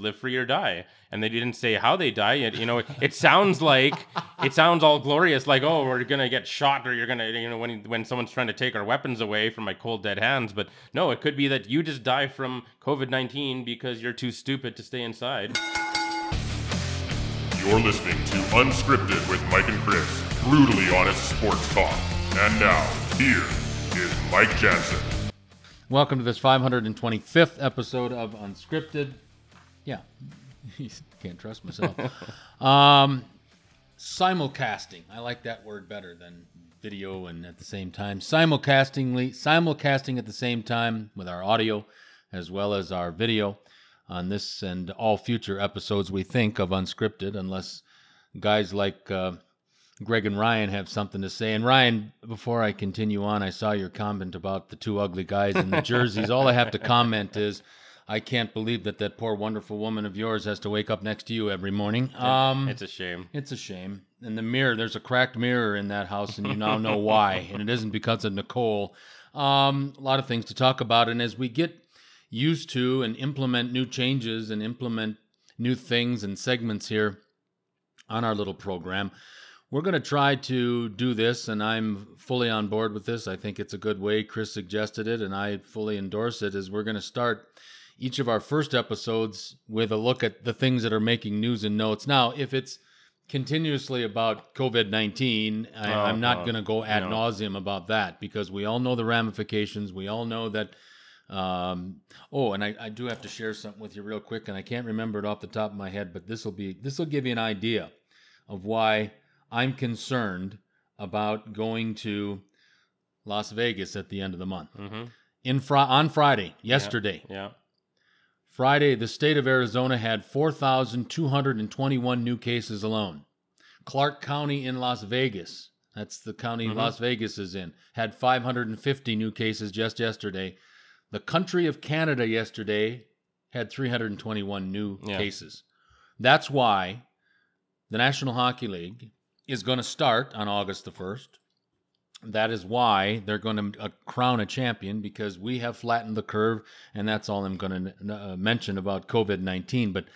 live free or die. And they didn't say how they die it, you know it, sounds like it sounds all glorious like oh we're gonna get shot or you're gonna you know when when someone's trying to take our weapons away from my cold dead hands. But no it could be that you just die from covid-19 because you're too stupid to stay inside. You're listening to unscripted with mike and chris brutally honest sports talk. And now here is mike jansen. Welcome to this 525th episode of unscripted yeah, can't trust myself. um, simulcasting. I like that word better than video and at the same time. Simulcastingly, simulcasting at the same time with our audio as well as our video on this and all future episodes. We think of unscripted, unless guys like. Uh, Greg and Ryan have something to say. And Ryan, before I continue on, I saw your comment about the two ugly guys in the jerseys. All I have to comment is I can't believe that that poor wonderful woman of yours has to wake up next to you every morning. Um, it's a shame. It's a shame. And the mirror, there's a cracked mirror in that house, and you now know why. And it isn't because of Nicole. Um, a lot of things to talk about. And as we get used to and implement new changes and implement new things and segments here on our little program, we're going to try to do this, and I'm fully on board with this. I think it's a good way. Chris suggested it, and I fully endorse it. Is we're going to start each of our first episodes with a look at the things that are making news and notes. Now, if it's continuously about COVID 19, oh, I'm not uh, going to go ad no. nauseum about that because we all know the ramifications. We all know that. Um, oh, and I, I do have to share something with you real quick, and I can't remember it off the top of my head, but this will be this will give you an idea of why I'm concerned about going to Las Vegas at the end of the month. Mm-hmm. In fr- on Friday, yesterday, yeah. yeah. Friday, the state of Arizona had 4,221 new cases alone. Clark County in Las Vegas, that's the county mm-hmm. Las Vegas is in, had 550 new cases just yesterday. The country of Canada yesterday had 321 new yeah. cases. That's why the National Hockey League is going to start on August the 1st that is why they're going to uh, crown a champion because we have flattened the curve, and that's all I'm going to uh, mention about COVID 19. But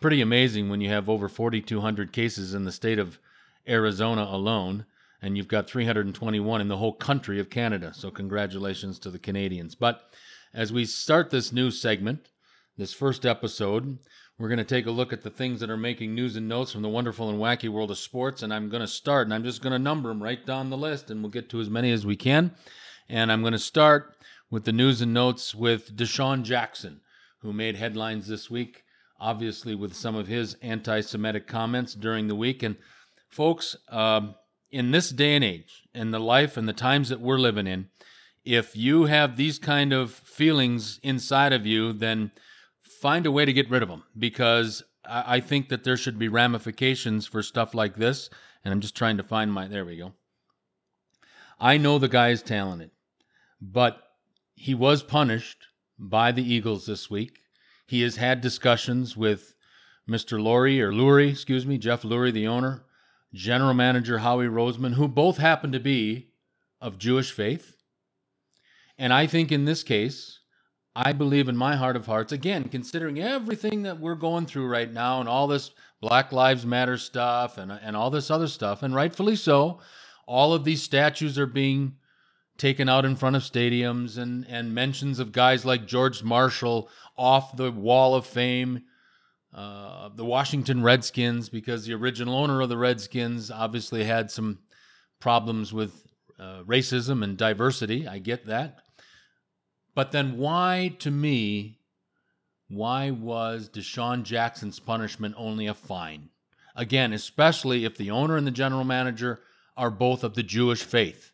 pretty amazing when you have over 4,200 cases in the state of Arizona alone, and you've got 321 in the whole country of Canada. So, congratulations to the Canadians. But as we start this new segment, this first episode, we're going to take a look at the things that are making news and notes from the wonderful and wacky world of sports. And I'm going to start, and I'm just going to number them right down the list, and we'll get to as many as we can. And I'm going to start with the news and notes with DeSean Jackson, who made headlines this week, obviously with some of his anti Semitic comments during the week. And folks, um, in this day and age, in the life and the times that we're living in, if you have these kind of feelings inside of you, then find a way to get rid of them because I, I think that there should be ramifications for stuff like this. And I'm just trying to find my. There we go. I know the guy is talented, but he was punished by the Eagles this week. He has had discussions with Mr. Lurie or Lurie, excuse me, Jeff Lurie, the owner, general manager Howie Roseman, who both happen to be of Jewish faith. And I think in this case, I believe in my heart of hearts, again, considering everything that we're going through right now and all this Black Lives Matter stuff and, and all this other stuff, and rightfully so, all of these statues are being taken out in front of stadiums and, and mentions of guys like George Marshall off the wall of fame. Uh, the Washington Redskins, because the original owner of the Redskins obviously had some problems with uh, racism and diversity. I get that. But then why, to me, why was DeSean Jackson's punishment only a fine? Again, especially if the owner and the general manager are both of the Jewish faith.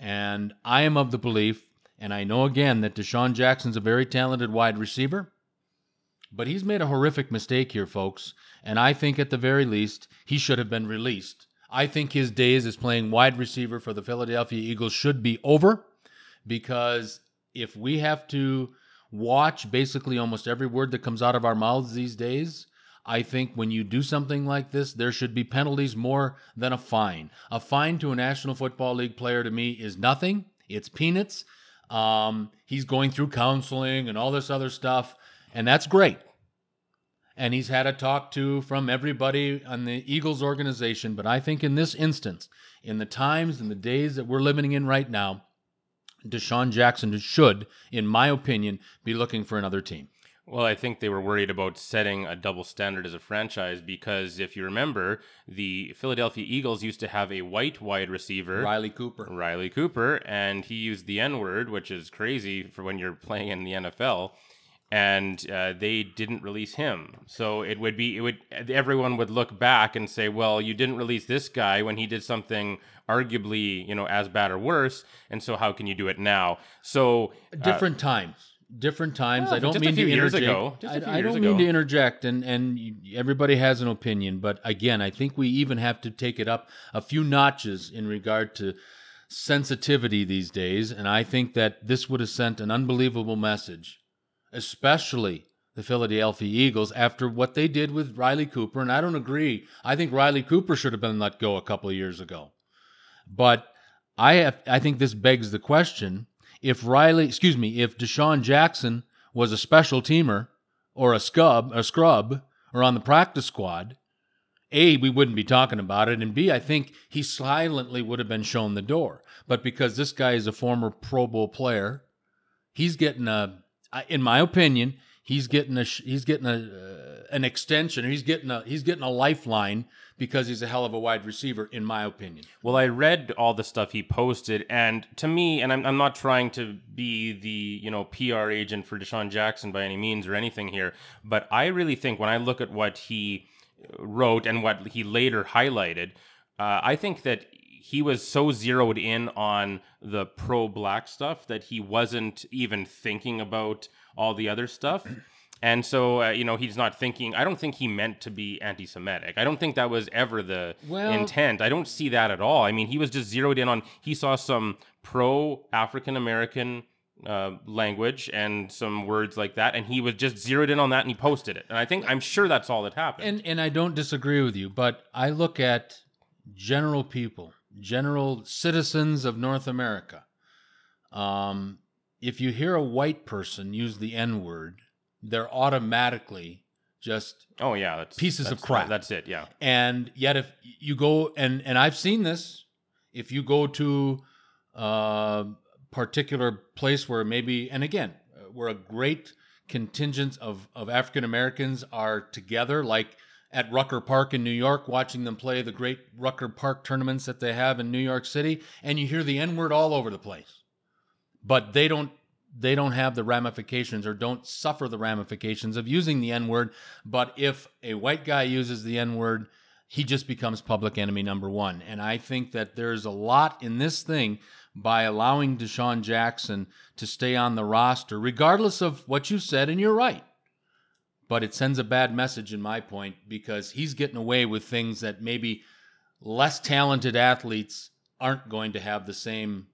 And I am of the belief, and I know again that DeSean Jackson's a very talented wide receiver, but he's made a horrific mistake here, folks. And I think at the very least, he should have been released. I think his days as playing wide receiver for the Philadelphia Eagles should be over because if we have to watch basically almost every word that comes out of our mouths these days, I think when you do something like this, there should be penalties more than a fine. A fine to a National Football League player to me is nothing, it's peanuts. Um, he's going through counseling and all this other stuff, and that's great. and he's had a talk to from everybody on the Eagles organization. But I think in this instance, in the times and the days that we're living in right now, DeSean Jackson should, in my opinion, be looking for another team. Well, I think they were worried about setting a double standard as a franchise because if you remember, the Philadelphia Eagles used to have a white wide receiver, Riley Cooper. Riley Cooper, and he used the N word, which is crazy for when you're playing in the NFL. And uh, they didn't release him, so it would be it would everyone would look back and say, well, you didn't release this guy when he did something arguably you know as bad or worse, and so how can you do it now? So uh, Different times. Different times. Well, I don't mean to interject. ago. Just a I, few I don't mean to interject, and and everybody has an opinion, but again, I think we even have to take it up a few notches in regard to sensitivity these days, and I think that this would have sent an unbelievable message, especially the Philadelphia Eagles after what they did with Riley Cooper. And I don't agree. I think Riley Cooper should have been let go a couple of years ago. But I have, I think this begs the question: if Riley, excuse me, if DeSean Jackson was a special teamer or a scrub, a scrub, or on the practice squad, a we wouldn't be talking about it, and b I think he silently would have been shown the door. But because this guy is a former Pro Bowl player, he's getting a, in my opinion, he's getting a he's getting a uh, an extension, he's getting a he's getting a lifeline because he's a hell of a wide receiver, in my opinion. Well, I read all the stuff he posted, and to me, and I'm, I'm not trying to be the you know PR agent for DeSean Jackson by any means or anything here, but I really think when I look at what he wrote and what he later highlighted, uh, I think that he was so zeroed in on the pro black stuff that he wasn't even thinking about all the other stuff. And so, uh, you know, he's not thinking. I don't think he meant to be anti-Semitic. I don't think that was ever the Well- intent. I don't see that at all. I mean, he was just zeroed in on. He saw some pro African American uh, language and some words like that, and he was just zeroed in on that, and he posted it. And I think I'm sure that's all that happened. And and I don't disagree with you, but I look at general people, general citizens of North America. Um, if you hear a white person use the N word, they're automatically just oh yeah, that's Pieces of crap. That's it. Yeah. and yet if you go and and I've seen this, if you go to a particular place where maybe and again uh, where a great contingent of of African Americans are together, like at Rucker Park in New York, watching them play the great Rucker Park tournaments that they have in New York City, and you hear the N word all over the place, but they don't they don't have the ramifications or don't suffer the ramifications of using the N word. But if a white guy uses the N word, he just becomes public enemy number one. And I think that there's a lot in this thing by allowing DeSean Jackson to stay on the roster, regardless of what you said, and you're right. But it sends a bad message, in my point, because he's getting away with things that maybe less talented athletes aren't going to have the same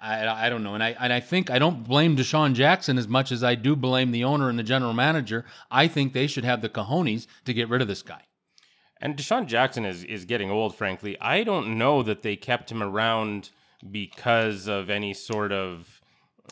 I, I don't know. And I and I think I don't blame DeSean Jackson as much as I do blame the owner and the general manager. I think they should have the cojones to get rid of this guy. And DeSean Jackson is is getting old, frankly. I don't know that they kept him around because of any sort of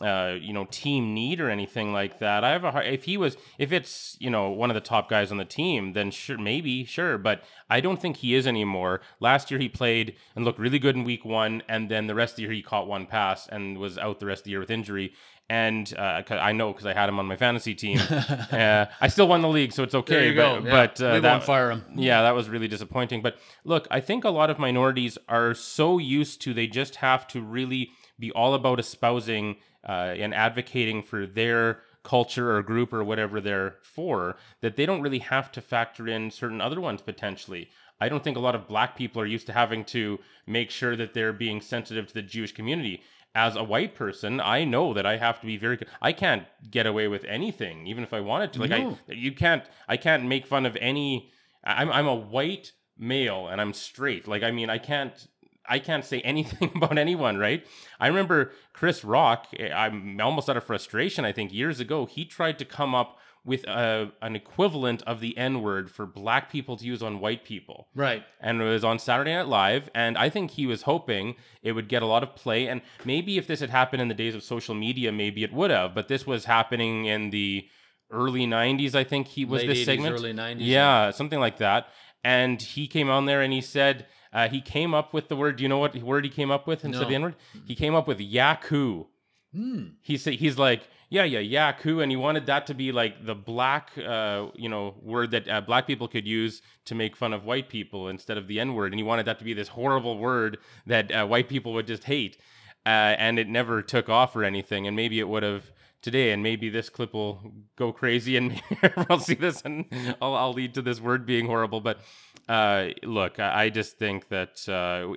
uh, you know team need or anything like that. I have a hard, if he was if it's you know one of the top guys on the team, then sure maybe sure, but I don't think he is anymore. Last year he played and looked really good in week one, and then the rest of the year he caught one pass and was out the rest of the year with injury. And uh, I know because I had him on my fantasy team. uh, I still won the league, so it's okay. But. Yeah. but uh, we that, won't fire him. yeah, that was really disappointing. But look, I think a lot of minorities are so used to they just have to really be all about espousing uh, and advocating for their culture or group or whatever they're for that they don't really have to factor in certain other ones potentially. I don't think a lot of black people are used to having to make sure that they're being sensitive to the Jewish community. As a white person, I know that I have to be very. I can't get away with anything, even if I wanted to. Like No. I, you can't. I can't make fun of any. I'm I'm a white male and I'm straight. Like I mean, I can't I can't say anything about anyone, right? I remember Chris Rock. eh, I'm almost out of frustration. I think years ago he tried to come up with a, an equivalent of the N word for black people to use on white people Right. and it was on Saturday Night Live. And I think he was hoping it would get a lot of play. And maybe if this had happened in the days of social media, maybe it would have. But this was happening in the early 90s, I think he was Late this 80s, segment. early 90s, Yeah, something like that. And he came on there and he said, uh, he came up with the word. Do you know what word he came up with instead of the N word? He came up with Yaku. Hmm. He said he's like, yeah, yeah, Yaku, and he wanted that to be like the black, uh, you know, word that uh, black people could use to make fun of white people instead of the N word, and he wanted that to be this horrible word that uh, white people would just hate, uh, and it never took off or anything, and maybe it would have today, and maybe this clip will go crazy, and I'll see this, and I'll, I'll lead to this word being horrible, but. Uh, look, I, just think that uh,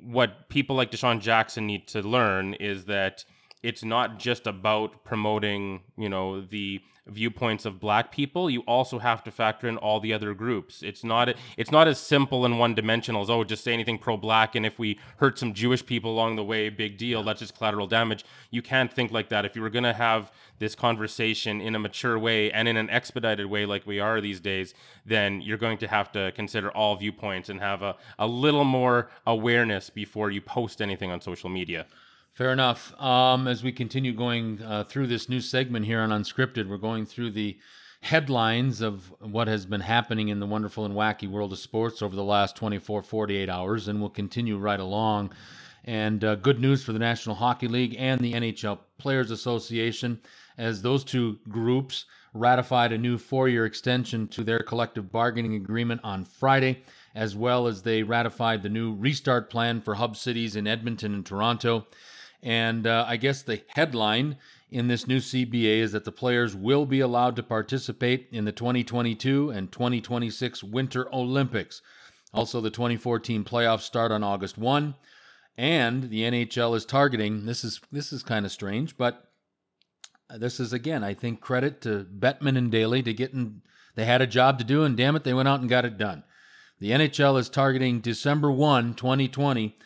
what people like DeSean Jackson need to learn is that it's not just about promoting, you know, the viewpoints of black people. You also have to factor in all the other groups. It's not it's not as simple and one dimensional as oh, just say anything pro black and if we hurt some Jewish people along the way, big deal. That's just collateral damage. You can't think like that. If you were going to have this conversation in a mature way and in an expedited way like we are these days, then you're going to have to consider all viewpoints and have a, a little more awareness before you post anything on social media. Fair enough. Um, as we continue going uh, through this new segment here on Unscripted, we're going through the headlines of what has been happening in the wonderful and wacky world of sports over the last 24, 48 hours, and we'll continue right along. And uh, good news for the National Hockey League and the NHL Players Association, as those two groups ratified a new four year extension to their collective bargaining agreement on Friday, as well as they ratified the new restart plan for hub cities in Edmonton and Toronto. And uh, I guess the headline in this new CBA is that the players will be allowed to participate in the 2022 and 2026 Winter Olympics. Also, the 2014 playoffs start on August 1, and the NHL is targeting. This is this is kind of strange, but this is again, I think, credit to Bettman and Daly to getting. They had a job to do, and damn it, they went out and got it done. The NHL is targeting December 1, 2020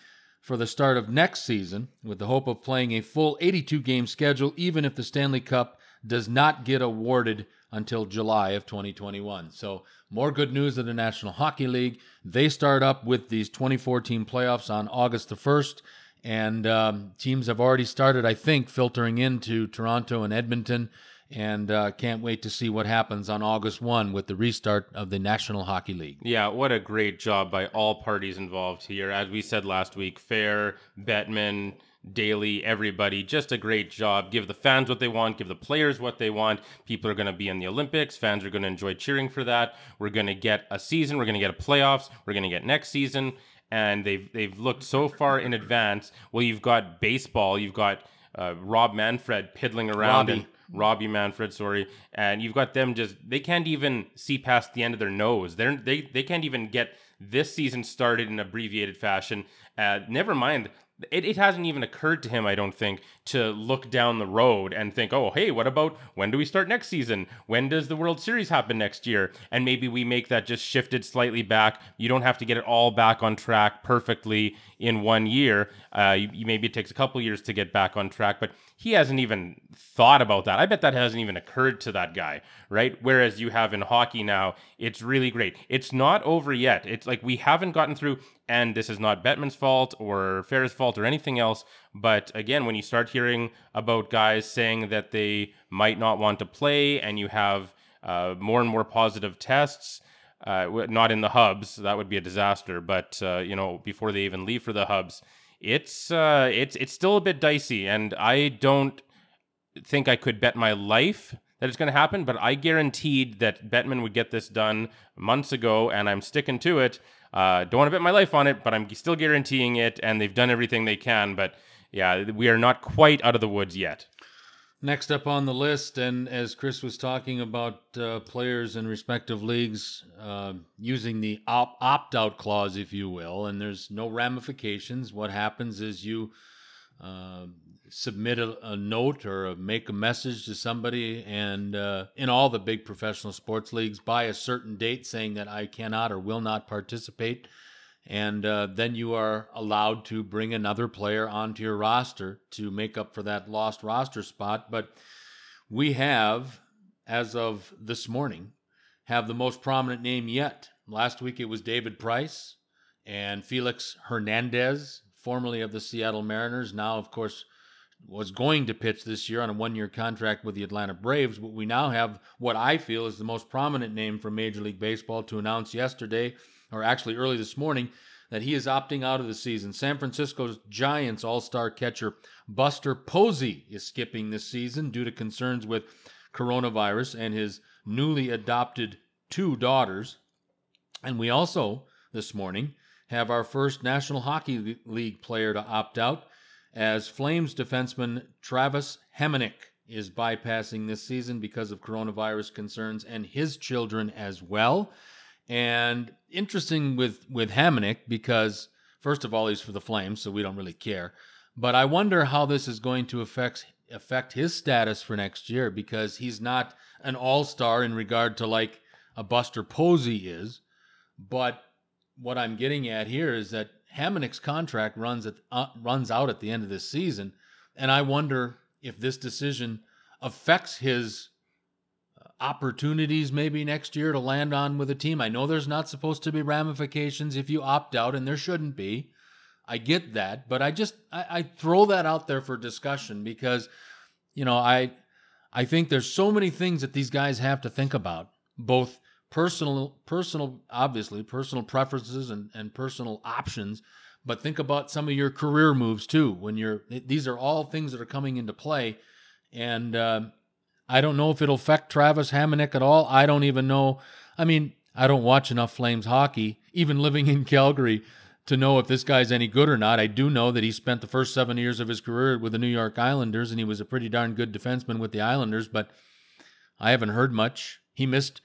for the start of next season with the hope of playing a full 82 game schedule, even if the Stanley Cup does not get awarded until July of 2021. So, more good news of the National Hockey League. They start up with these 2014 playoffs on August the 1st, and um, teams have already started, I think, filtering into Toronto and Edmonton. And uh, can't wait to see what happens on August 1 with the restart of the National Hockey League. Yeah, what a great job by all parties involved here. As we said last week, Fehr, Bettman, Daly, everybody, just a great job. Give the fans what they want, give the players what they want. People are going to be in the Olympics. Fans are going to enjoy cheering for that. We're going to get a season. We're going to get a playoffs. We're going to get next season. And they've they've looked so far in advance. Well, you've got baseball. You've got uh, Rob Manfred piddling around Robbie. and Robbie Manfred, sorry, and you've got them just they can't even see past the end of their nose. They're they they can't even get this season started in abbreviated fashion. Uh, never mind. It, it hasn't even occurred to him, I don't think, to look down the road and think, oh, hey, what about when do we start next season? When does the World Series happen next year? And maybe we make that just shifted slightly back. You don't have to get it all back on track perfectly in one year. Uh, you, you- maybe it takes a couple years to get back on track, but he hasn't even thought about that. I bet that hasn't even occurred to that guy, right? Whereas you have in hockey now, it's really great. It's not over yet. It's like we haven't gotten through, and this is not Bettman's fault or Ferris' fault or anything else. But again, when you start hearing about guys saying that they might not want to play, and you have uh, more and more positive tests, uh, not in the hubs, that would be a disaster. But uh, you know, before they even leave for the hubs, it's uh, it's it's still a bit dicey, and I don't think I could bet my life that it's going to happen, but I guaranteed that Bettman would get this done months ago, and I'm sticking to it. Uh, don't want to bet my life on it, but I'm still guaranteeing it, and they've done everything they can. But yeah, we are not quite out of the woods yet. Next up on the list, and as Chris was talking about uh, players in respective leagues uh, using the op- opt out clause, if you will, and there's no ramifications. What happens is you uh, submit a, a note or make a message to somebody, and uh, in all the big professional sports leagues, by a certain date saying that I cannot or will not participate. And uh, then you are allowed to bring another player onto your roster to make up for that lost roster spot. But we have, as of this morning, have the most prominent name yet. Last week it was David Price and Felix Hernandez, formerly of the Seattle Mariners, now, of course, was going to pitch this year on a one year contract with the Atlanta Braves. But we now have what I feel is the most prominent name from Major League Baseball to announce yesterday, or actually early this morning, that he is opting out of the season. San Francisco's Giants all star catcher Buster Posey is skipping this season due to concerns with coronavirus and his newly adopted two daughters. And we also, this morning, have our first National Hockey League player to opt out as Flames defenseman Travis Hamonic is bypassing this season because of coronavirus concerns and his children as well. And interesting with with Hamonic because first of all he's for the Flames, so we don't really care. But I wonder how this is going to affect affect his status for next year because he's not an all-star in regard to like a Buster Posey is. But what I'm getting at here is that Hamonic's contract runs at uh, runs out at the end of this season, and I wonder if this decision affects his opportunities maybe next year to land on with a team. I know there's not supposed to be ramifications if you opt out, and there shouldn't be. I get that, but I just I, I throw that out there for discussion because, you know, I I think there's so many things that these guys have to think about, both personal personal obviously personal preferences and, and personal options but think about some of your career moves too when you're these are all things that are coming into play and uh, i don't know if it'll affect travis hamonic at all. I don't even know. I mean i don't watch enough flames hockey even living in calgary to know if this guy's any good or not. I do know that he spent the first seven years of his career with the new york islanders and he was a pretty darn good defenseman with the islanders but i haven't heard much. He missed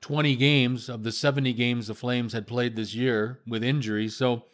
20 games of the 70 games the Flames had played this year with injuries. So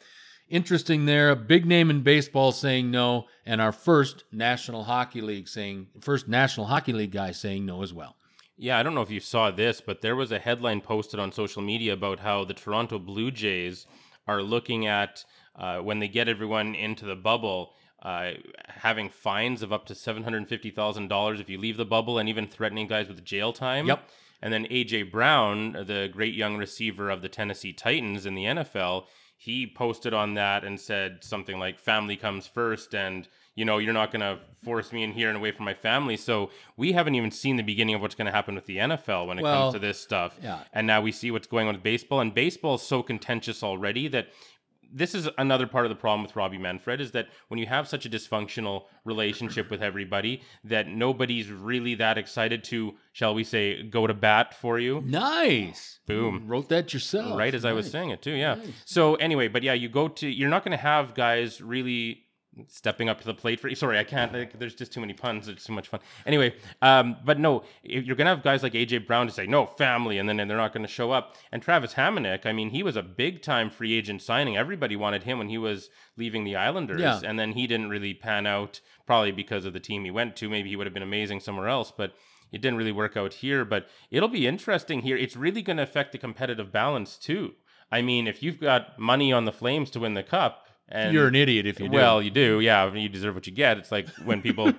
interesting there. A big name in baseball saying no, and our first National Hockey League saying first National Hockey League guy saying no as well. Yeah, I don't know if you saw this, but there was a headline posted on social media about how the Toronto Blue Jays are looking at uh, when they get everyone into the bubble. Uh, having fines of up to seven hundred fifty thousand dollars if you leave the bubble, and even threatening guys with jail time. Yep. And then AJ Brown, the great young receiver of the Tennessee Titans in the NFL, he posted on that and said something like family comes first and you know, you're not going to force me in here and away from my family. So we haven't even seen the beginning of what's going to happen with the NFL when it Well, comes to this stuff. yeah. And now we see what's going on with baseball. And baseball is so contentious already that this is another part of the problem with Robbie Manfred is that when you have such a dysfunctional relationship with everybody, that nobody's really that excited to, shall we say, go to bat for you. Nice. Boom. You wrote that yourself. Right as I was saying it too, yeah. Nice. So anyway, but yeah, you go to you're not going to have guys really stepping up to the plate for sorry i can't like, there's just too many puns it's too much fun. Anyway um but no you're gonna have guys like aj brown to say no family and then they're not gonna show up. And travis hamonic i mean he was a big time free agent signing. Everybody wanted him when he was leaving the islanders. Yeah. and then he didn't really pan out probably because of the team he went to. Maybe he would have been amazing somewhere else but it didn't really work out here. But it'll be interesting here. It's really going to affect the competitive balance too. I mean if you've got money on the flames to win the cup and You're an idiot if you do. well, you do, yeah. You deserve what you get. It's like when people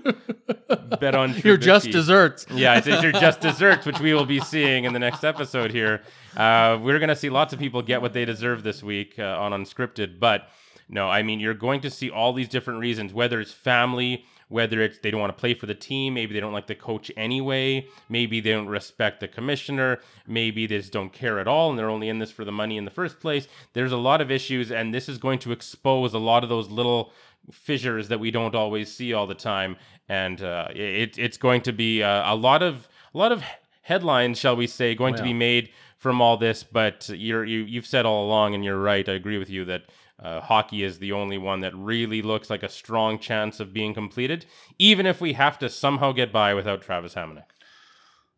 bet on you're just desserts. Yeah, it's, it's your just desserts, which we will be seeing in the next episode here. Uh, we're going to see lots of people get what they deserve this week uh, on Unscripted. But no, I mean, you're going to see all these different reasons, whether it's family, whether it's they don't want to play for the team, maybe they don't like the coach anyway, maybe they don't respect the commissioner, maybe they just don't care at all and they're only in this for the money in the first place. There's a lot of issues, and this is going to expose a lot of those little fissures that we don't always see all the time, and uh, it, it's going to be uh, a lot of a lot of headlines, shall we say, going to be made from all this. But you're you you've said all along, and you're right. I agree with you that. Uh, hockey is the only one that really looks like a strong chance of being completed, even if we have to somehow get by without Travis Hamonic.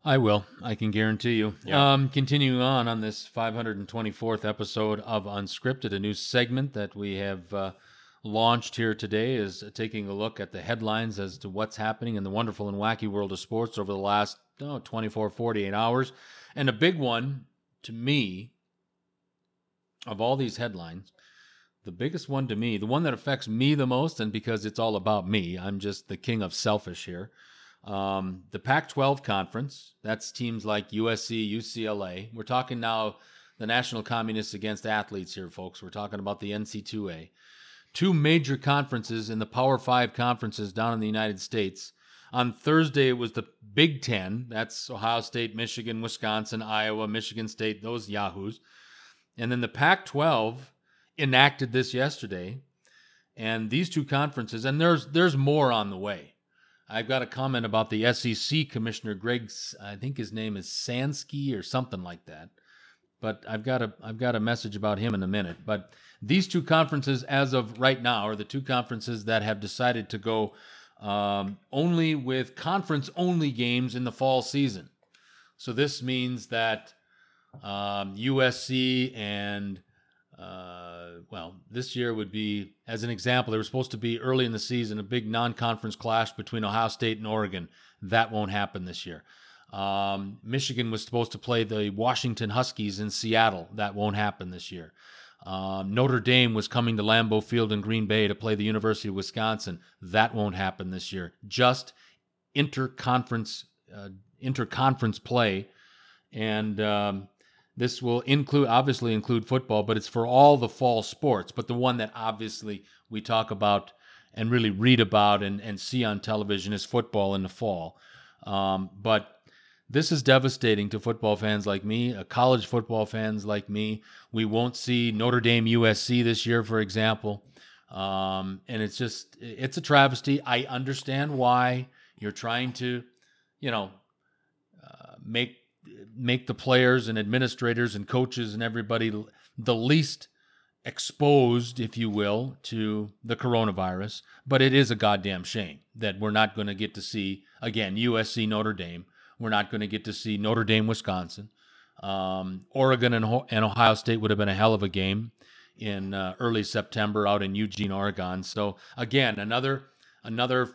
I will. I can guarantee you. Yeah. Um, continuing on on this 524th episode of Unscripted, a new segment that we have uh, launched here today is taking a look at the headlines as to what's happening in the wonderful and wacky world of sports over the last oh, 24, 48 hours. And a big one to me of all these headlines, the biggest one to me, the one that affects me the most, and because it's all about me, I'm just the king of selfish here. Um, the Pac 12 conference, that's teams like USC, UCLA. We're talking now the National Communists Against Athletes here, folks. We're talking about the NC2A. two major conferences in the Power Five conferences down in the United States. On Thursday, it was the Big Ten. That's Ohio State, Michigan, Wisconsin, Iowa, Michigan State, those Yahoos. And then the Pac 12 enacted this yesterday. And these two conferences, and there's there's more on the way. I've got a comment about the SEC commissioner, Greg. I think his name is Sansky or something like that. But I've got a I've got a message about him in a minute. But these two conferences, as of right now, are the two conferences that have decided to go um, only with conference only games in the fall season. So this means that um, USC and uh, well, this year would be, as an example, there was supposed to be early in the season a big non conference clash between Ohio State and Oregon. That won't happen this year. Um, Michigan was supposed to play the Washington Huskies in Seattle. That won't happen this year. Um, Notre Dame was coming to Lambeau Field in Green Bay to play the University of Wisconsin. That won't happen this year. Just interconference uh, interconference play, and um, this will include obviously include football, but it's for all the fall sports. But the one that obviously we talk about and really read about and, and see on television is football in the fall. Um, but this is devastating to football fans like me, uh, college football fans like me. We won't see Notre Dame USC this year, for example. Um, and it's just, it's a travesty. I understand why you're trying to, you know, uh, make make the players and administrators and coaches and everybody the least exposed, if you will, to the coronavirus. But it is a goddamn shame that we're not going to get to see, again, USC Notre Dame. We're not going to get to see Notre Dame, Wisconsin. Um, Oregon and, and, Ohio State would have been a hell of a game in uh, early September out in Eugene, Oregon. So again, another another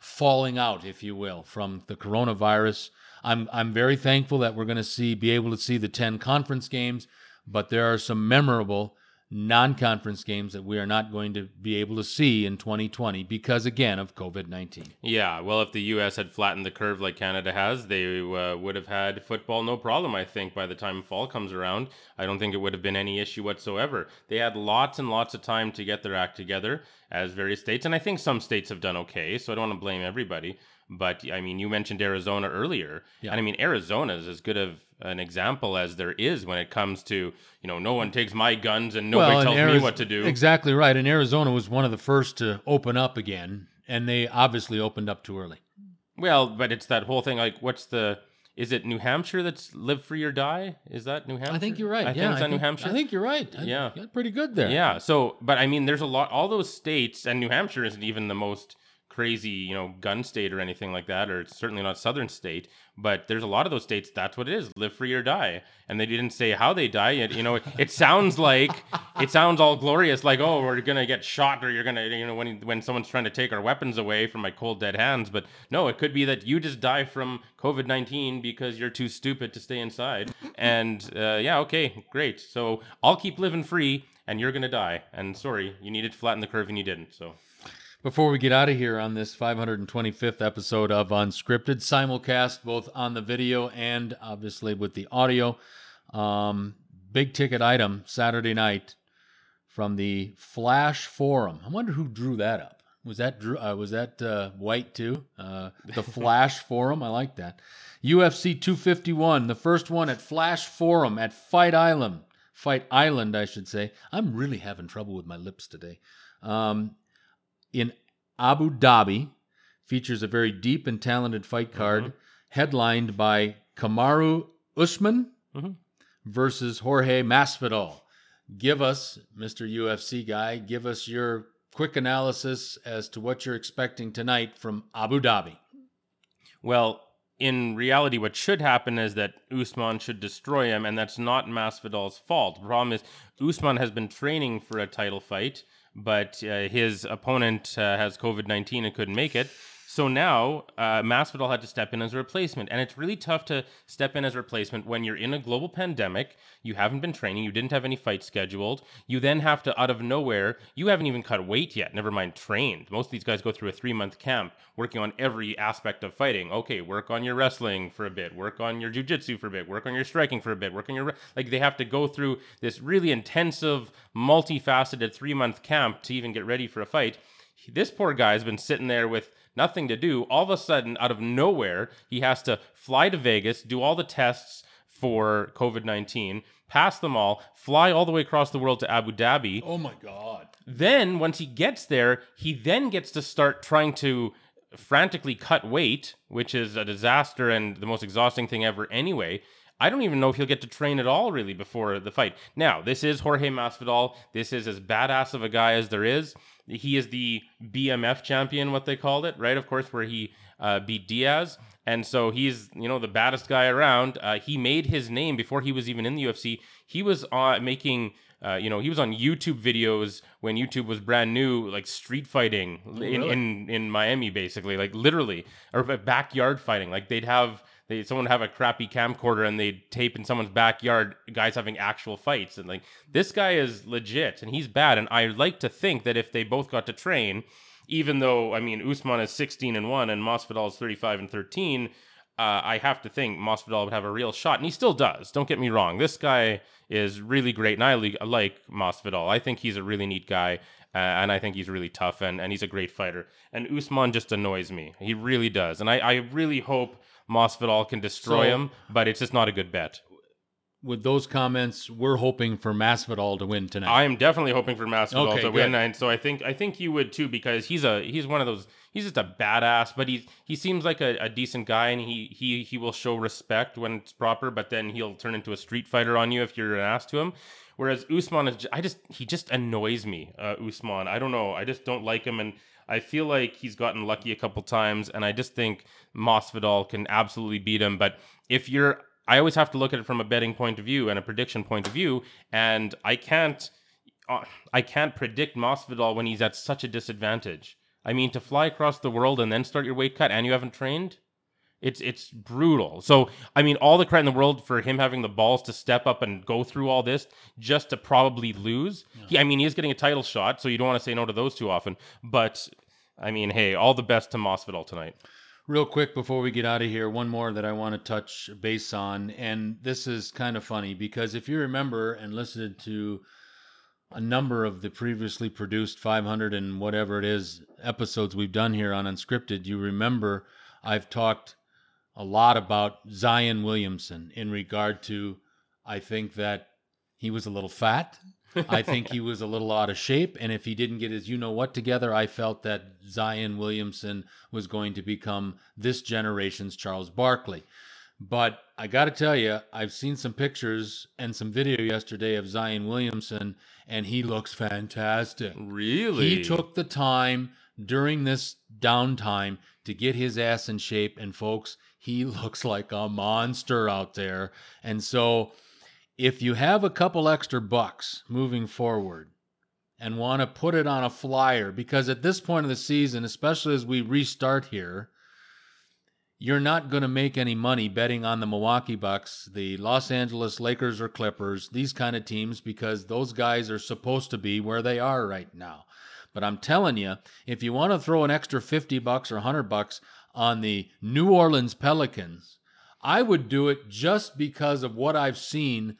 falling out, if you will, from the coronavirus I'm I'm very thankful that we're going to see be able to see the 10 conference games, but there are some memorable non-conference games that we are not going to be able to see in 2020 because again of COVID-19. Yeah, well if the US had flattened the curve like Canada has, they uh, would have had football no problem I think by the time fall comes around. I don't think it would have been any issue whatsoever. They had lots and lots of time to get their act together as various states and I think some states have done okay, so I don't want to blame everybody. But I mean, you mentioned Arizona earlier, yeah. and I mean, Arizona is as good of an example as there is when it comes to you know, no one takes my guns and nobody well, tells me what to do. Exactly right. And Arizona was one of the first to open up again, and they obviously opened up too early. Well, but it's that whole thing. Like, what's the is it New Hampshire that's live free or die? Is that New Hampshire? I think you're right. I yeah, think it's New Hampshire. I think you're right. I, yeah, pretty good there. Yeah. So, but I mean, there's a lot. All those states, and New Hampshire isn't even the most crazy, you know, gun state or anything like that, or it's certainly not southern state. But there's a lot of those states. That's what it is: live free or die. And they didn't say how they die. It, you know, it, it sounds like it sounds all glorious, like oh, we're gonna get shot, or you're gonna, you know, when when someone's trying to take our weapons away from my cold dead hands. But no, it could be that you just die from COVID nineteen because you're too stupid to stay inside. And uh, yeah, okay, great. So I'll keep living free, and you're gonna die. And sorry, you needed to flatten the curve, and you didn't. So. Before we get out of here on this 525th episode of Unscripted, simulcast both on the video and obviously with the audio, um, big ticket item Saturday night from the Flash Forum. I wonder who drew that up. Was that Drew? Uh, was that uh, White too? Uh, the Flash Forum. I like that. UFC 251, the first one at Flash Forum at Fight Island. Fight Island, I should say. I'm really having trouble with my lips today. Um, in Abu Dhabi features a very deep and talented fight card mm-hmm. headlined by Kamaru Usman mm-hmm. versus Jorge Masvidal. Give us, Mr. UFC guy, give us your quick analysis as to what you're expecting tonight from Abu Dhabi. Well, in reality, what should happen is that Usman should destroy him, and that's not Masvidal's fault. The problem is Usman has been training for a title fight but uh, his opponent uh, has COVID 19 and couldn't make it. So now uh, Masvidal had to step in as a replacement, and it's really tough to step in as a replacement when you're in a global pandemic. You haven't been training, you didn't have any fights scheduled. You then have to, out of nowhere, you haven't even cut weight yet. Never mind trained. Most of these guys go through a three month camp working on every aspect of fighting. Okay, work on your wrestling for a bit, work on your jujitsu for a bit, work on your striking for a bit, work on your like they have to go through this really intensive, multifaceted three month camp to even get ready for a fight. This poor guy has been sitting there with nothing to do. All of a sudden, out of nowhere, he has to fly to Vegas, do all the tests for COVID 19, pass them all, fly all the way across the world to Abu Dhabi. Oh my God. Then, once he gets there, he then gets to start trying to frantically cut weight, which is a disaster and the most exhausting thing ever anyway. I don't even know if he'll get to train at all really before the fight. Now, this is Jorge Masvidal. This is as badass of a guy as there is. He is the BMF champion, what they called it, right? Of course, where he uh, beat Diaz. And so he's, you know, the baddest guy around. Uh, he made his name before he was even in the UFC. He was uh, making, uh, you know, he was on YouTube videos when YouTube was brand new, like street fighting in, really? in, in Miami, basically, like literally, or backyard fighting. Like they'd have they someone have a crappy camcorder and they tape in someone's backyard guys having actual fights and like this guy is legit and he's bad and I like to think that if they both got to train even though I mean Usman is 16 and 1 and Masvidal is 35 and 13 uh, I have to think Masvidal would have a real shot and he still does don't get me wrong this guy is really great and I like Masvidal I think he's a really neat guy uh, and I think he's really tough and, and he's a great fighter. And Usman just annoys me. He really does. And I, I really hope Masvidal can destroy So- him, but it's just not a good bet. With those comments, we're hoping for Masvidal to win tonight. I am definitely hoping for Masvidal Okay, to win, good. and so I think I think you would too because he's a he's one of those he's just a badass, but he he seems like a, a decent guy, and he he he will show respect when it's proper, but then he'll turn into a street fighter on you if you're an ass to him. Whereas Usman is, I just he just annoys me. Uh, Usman, I don't know, I just don't like him, and I feel like he's gotten lucky a couple times, and I just think Masvidal can absolutely beat him. But if you're I always have to look at it from a betting point of view and a prediction point of view, and I can't uh, I can't predict Masvidal when he's at such a disadvantage. I mean, to fly across the world and then start your weight cut and you haven't trained, it's it's brutal. So I mean, all the credit in the world for him having the balls to step up and go through all this just to probably lose. He, I mean, he is getting a title shot, so you don't want to say no to those too often. But I mean, hey, all the best to Masvidal tonight. Real quick before we get out of here, one more that I want to touch base on. And this is kind of funny because if you remember and listened to a number of the previously produced 500 and whatever it is episodes we've done here on Unscripted, you remember I've talked a lot about Zion Williamson in regard to I think that he was a little fat. I think he was a little out of shape. And if he didn't get his you know what together, I felt that Zion Williamson was going to become this generation's Charles Barkley. But I got to tell you, I've seen some pictures and some video yesterday of Zion Williamson, and he looks fantastic. Really? He took the time during this downtime to get his ass in shape. And folks, he looks like a monster out there. And so, if you have a couple extra bucks moving forward and want to put it on a flyer, because at this point of the season, especially as we restart here, you're not going to make any money betting on the Milwaukee Bucks, the Los Angeles Lakers or Clippers, these kind of teams, because those guys are supposed to be where they are right now. But I'm telling you, if you want to throw an extra 50 bucks or 100 bucks on the New Orleans Pelicans, I would do it just because of what I've seen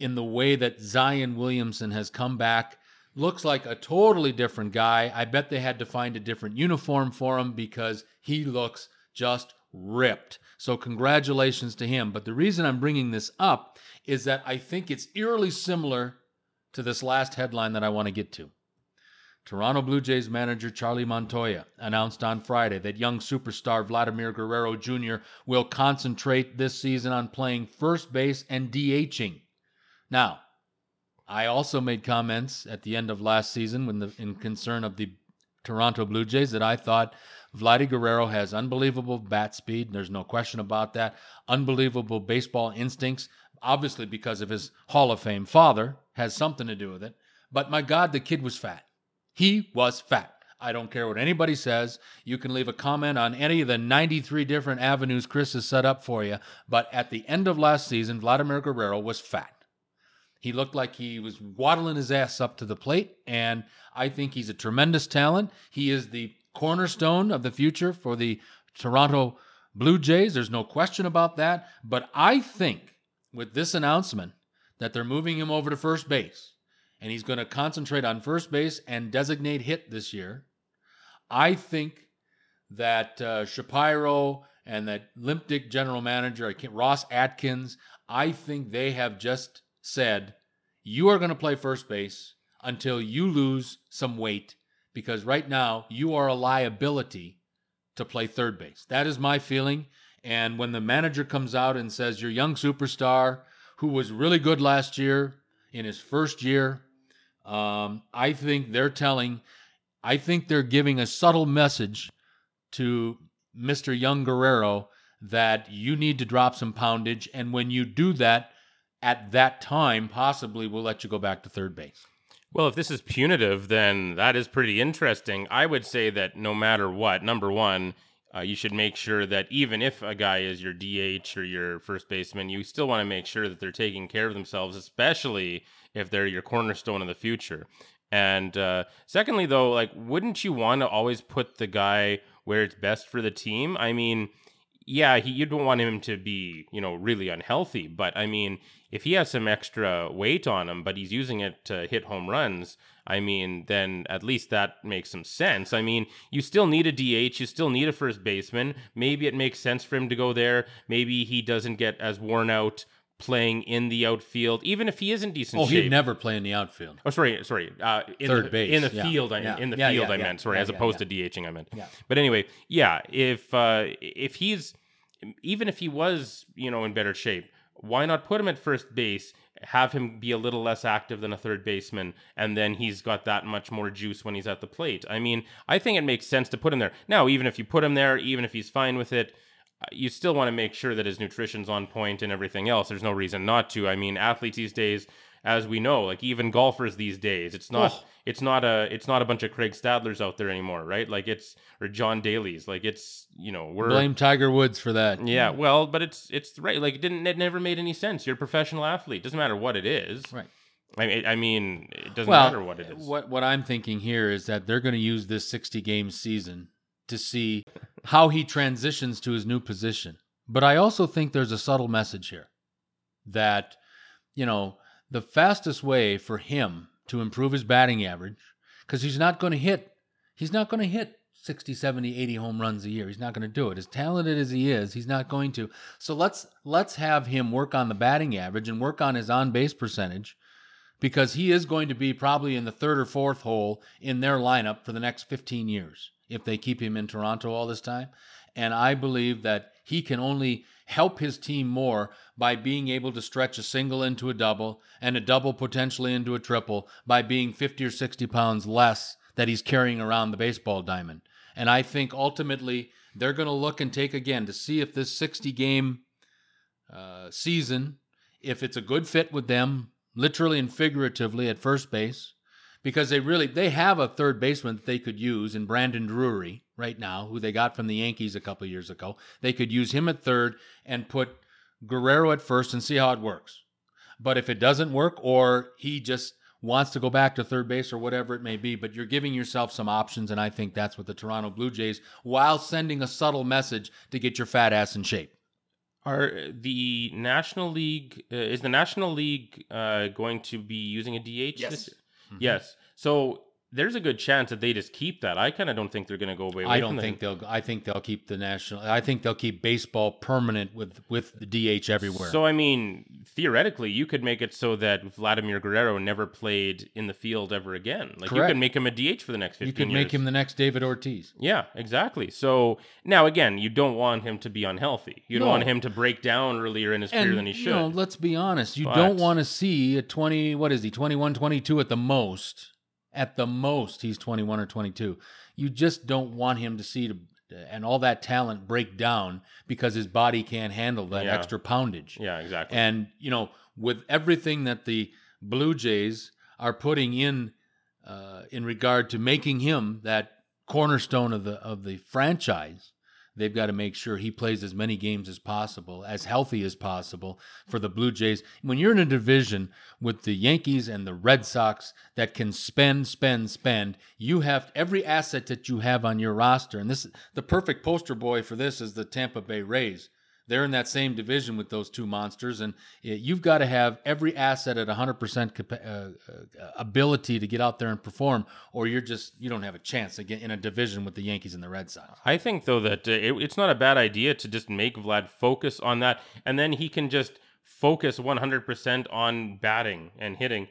in the way that Zion Williamson has come back. Looks like a totally different guy. I bet they had to find a different uniform for him because he looks just ripped. So, congratulations to him. But the reason I'm bringing this up is that I think it's eerily similar to this last headline that I want to get to. Toronto Blue Jays manager Charlie Montoyo announced on Friday that young superstar Vladimir Guerrero Jr. will concentrate this season on playing first base and DHing. Now, I also made comments at the end of last season when the in concern of the Toronto Blue Jays that I thought Vladdy Guerrero has unbelievable bat speed. There's no question about that. Unbelievable baseball instincts, obviously because of his Hall of Fame father, has something to do with it. But my God, the kid was fat. He was fat. I don't care what anybody says. You can leave a comment on any of the 93 different avenues Chris has set up for you. But at the end of last season, Vladimir Guerrero was fat. He looked like he was waddling his ass up to the plate, and I think he's a tremendous talent. He is the cornerstone of the future for the Toronto Blue Jays. There's no question about that. But I think with this announcement that they're moving him over to first base, and he's going to concentrate on first base and designate hit this year. I think that uh, Shapiro and that Limp Dick general manager, Ross Atkins, I think they have just said, you are going to play first base until you lose some weight because right now you are a liability to play third base. That is my feeling. And when the manager comes out and says, your young superstar who was really good last year in his first year, um, I think they're telling, I think they're giving a subtle message to Mr. Young Guerrero that you need to drop some poundage. And when you do that, at that time, possibly we'll let you go back to third base. Well, if this is punitive, then that is pretty interesting. I would say that no matter what, number one, uh, you should make sure that even if a guy is your DH or your first baseman, you still want to make sure that they're taking care of themselves, especially if they're your cornerstone in the future. And uh, secondly, though, like, wouldn't you want to always put the guy where it's best for the team? I mean, yeah, he, you don't want him to be, you know, really unhealthy. But I mean, if he has some extra weight on him, but he's using it to hit home runs, I mean, then at least that makes some sense. I mean, you still need a DH, you still need a first baseman. Maybe it makes sense for him to go there. Maybe he doesn't get as worn out playing in the outfield, even if he isn't decent. Oh, shape. he'd never play in the outfield. Oh, sorry, sorry. Uh, in Third the, base, in the yeah. field. I, Yeah. In the Yeah, field, I meant. Sorry, as opposed to DHing, I meant. Yeah. But anyway, yeah. If uh, if he's even if he was, you know, in better shape, why not put him at first base? Have him be a little less active than a third baseman, and then he's got that much more juice when he's at the plate. I mean, I think it makes sense to put him there. Now, even if you put him there, even if he's fine with it, uh, you still want to make sure that his nutrition's on point and everything else. There's no reason not to. I mean, athletes these days, as we know, like even golfers these days, it's not Oh. it's not a it's not a bunch of Craig Stadlers out there anymore, right? Like it's or John Daly's. Like it's you know we're Blame Tiger Woods for that. yeah, well, but it's it's right. Like it didn't it never made any sense. You're a professional athlete. Doesn't matter what it is. Right. I mean, I mean, it doesn't well, matter what it is. What what I'm thinking here is that they're going to use this 60 game season to see how he transitions to his new position. But I also think there's a subtle message here that you know the fastest way for him to improve his batting average because he's not going to hit he's not going to hit 60 70 80 home runs a year. He's not going to do it. As talented as he is he's not going to. So let's let's have him work on the batting average and work on his on base percentage because he is going to be probably in the third or fourth hole in their lineup for the next 15 years if they keep him in Toronto all this time. And I believe that he can only help his team more by being able to stretch a single into a double and a double potentially into a triple by being 50 or 60 pounds less that he's carrying around the baseball diamond. And I think ultimately they're going to look and take again to see if this 60 game uh, season, if it's a good fit with them, literally and figuratively at first base, because they really they have a third baseman that they could use in Brandon Drury right now, who they got from the Yankees a couple years ago. They could use him at third and put Guerrero at first and see how it works. But if it doesn't work, or he just wants to go back to third base or whatever it may be, but you're giving yourself some options, and I think that's what the Toronto Blue Jays, while sending a subtle message to get your fat ass in shape. Are the National League uh, is the National League uh, going to be using a DH? Yes. This year? Mhm. Yes. So there's a good chance that they just keep that. I kind of don't think they're going to go away. I don't think the, they'll. I think they'll keep the national. I think they'll keep baseball permanent with with the DH everywhere. So I mean, theoretically, you could make it so that Vladimir Guerrero never played in the field ever again. Like you Correct. could make him a DH for the next 15 you could years. make him the next David Ortiz. Yeah, exactly. So now again, you don't want him to be unhealthy. You don't want him to break down earlier in his career than he should. You know, let's be honest. You But- don't want to see a 20, what is he, 21, 22 at the most. At the most, he's 21 or 22. You just don't want him to see to, and all that talent break down because his body can't handle that Yeah. extra poundage. yeah, exactly. And, you know, with everything that the Blue Jays are putting in uh, in regard to making him that cornerstone of the of the franchise. They've got to make sure he plays as many games as possible, as healthy as possible for the Blue Jays. When you're in a division with the Yankees and the Red Sox that can spend, spend, spend, you have every asset that you have on your roster. And this the perfect poster boy for this is the Tampa Bay Rays. They're in that same division with those two monsters, and you've got to have every asset at 100% capa- uh, uh, ability to get out there and perform, or you're just you don't have a chance get in a division with the Yankees and the Red Sox. I think though that uh, it, it's not a bad idea to just make Vlad focus on that, and then he can just focus 100% on batting and hitting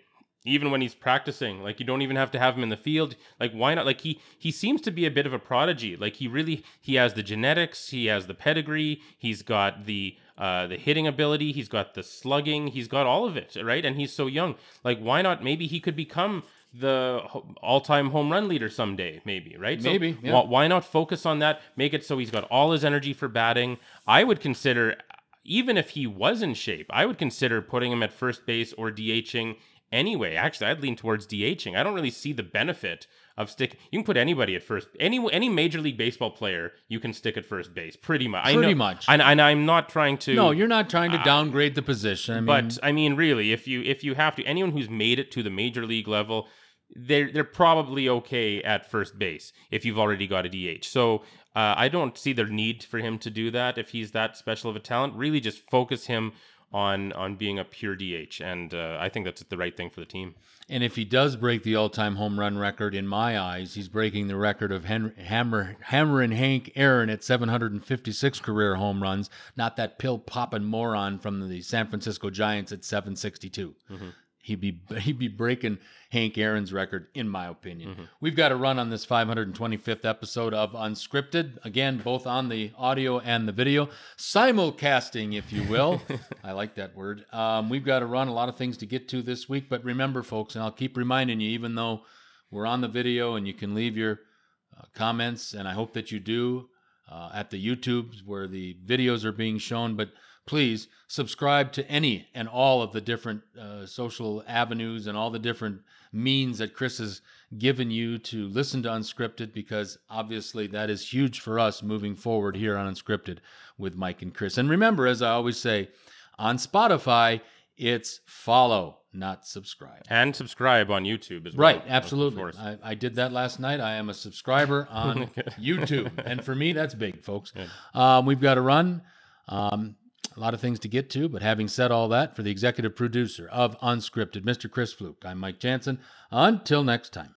even when he's practicing like you don't even have to have him in the field like why not like he he seems to be a bit of a prodigy like he really he has the genetics he has the pedigree he's got the uh the hitting ability he's got the slugging he's got all of it right? And he's so young. Like why not maybe he could become the all-time home run leader someday maybe right? So maybe yeah. why not focus on that make it so he's got all his energy for batting? I would consider even if he was in shape, I would consider putting him at first base or DHing anyway. Actually, I'd lean towards DHing. I don't really see the benefit of stick. You can put anybody at first. Any any major league baseball player you can stick at first base, pretty much. Pretty I know, much. And, and I'm not trying to. No, you're not trying to uh, downgrade the position. I mean, but I mean, really, if you if you have to, anyone who's made it to the major league level. They're they're probably okay at first base if you've already got a DH. So uh, I don't see the need for him to do that if he's that special of a talent. Really, just focus him on on being a pure DH, and uh, I think that's the right thing for the team. And if he does break the all-time home run record, in my eyes, he's breaking the record of Henry, Hammer Hammer and Hank Aaron at 756 career home runs, not that pill popping moron from the San Francisco Giants at 762. Mm-hmm he'd be he'd be breaking Hank Aaron's record, in my opinion. Mm-hmm. We've got a run on this 525th episode of Unscripted. Again, both on the audio and the video, simulcasting, if you will. I like that word. Um, we've got to run a lot of things to get to this week, but remember, folks, and I'll keep reminding you, even though we're on the video and you can leave your uh, comments, and I hope that you do uh, at the YouTube where the videos are being shown, but please subscribe to any and all of the different uh, social avenues and all the different means that Chris has given you to listen to Unscripted because obviously that is huge for us moving forward here on Unscripted with Mike and Chris. And remember, as I always say, on Spotify, it's follow, not subscribe. And subscribe on YouTube as well. Right, absolutely. I, I, did that last night. I am a subscriber on YouTube. And for me, that's big, folks. Um, we've got to run. Um, a lot of things to get to, but having said all that, for the executive producer of Unscripted, Mr. Chris Fluke, I'm Mike Jansen. Until next time.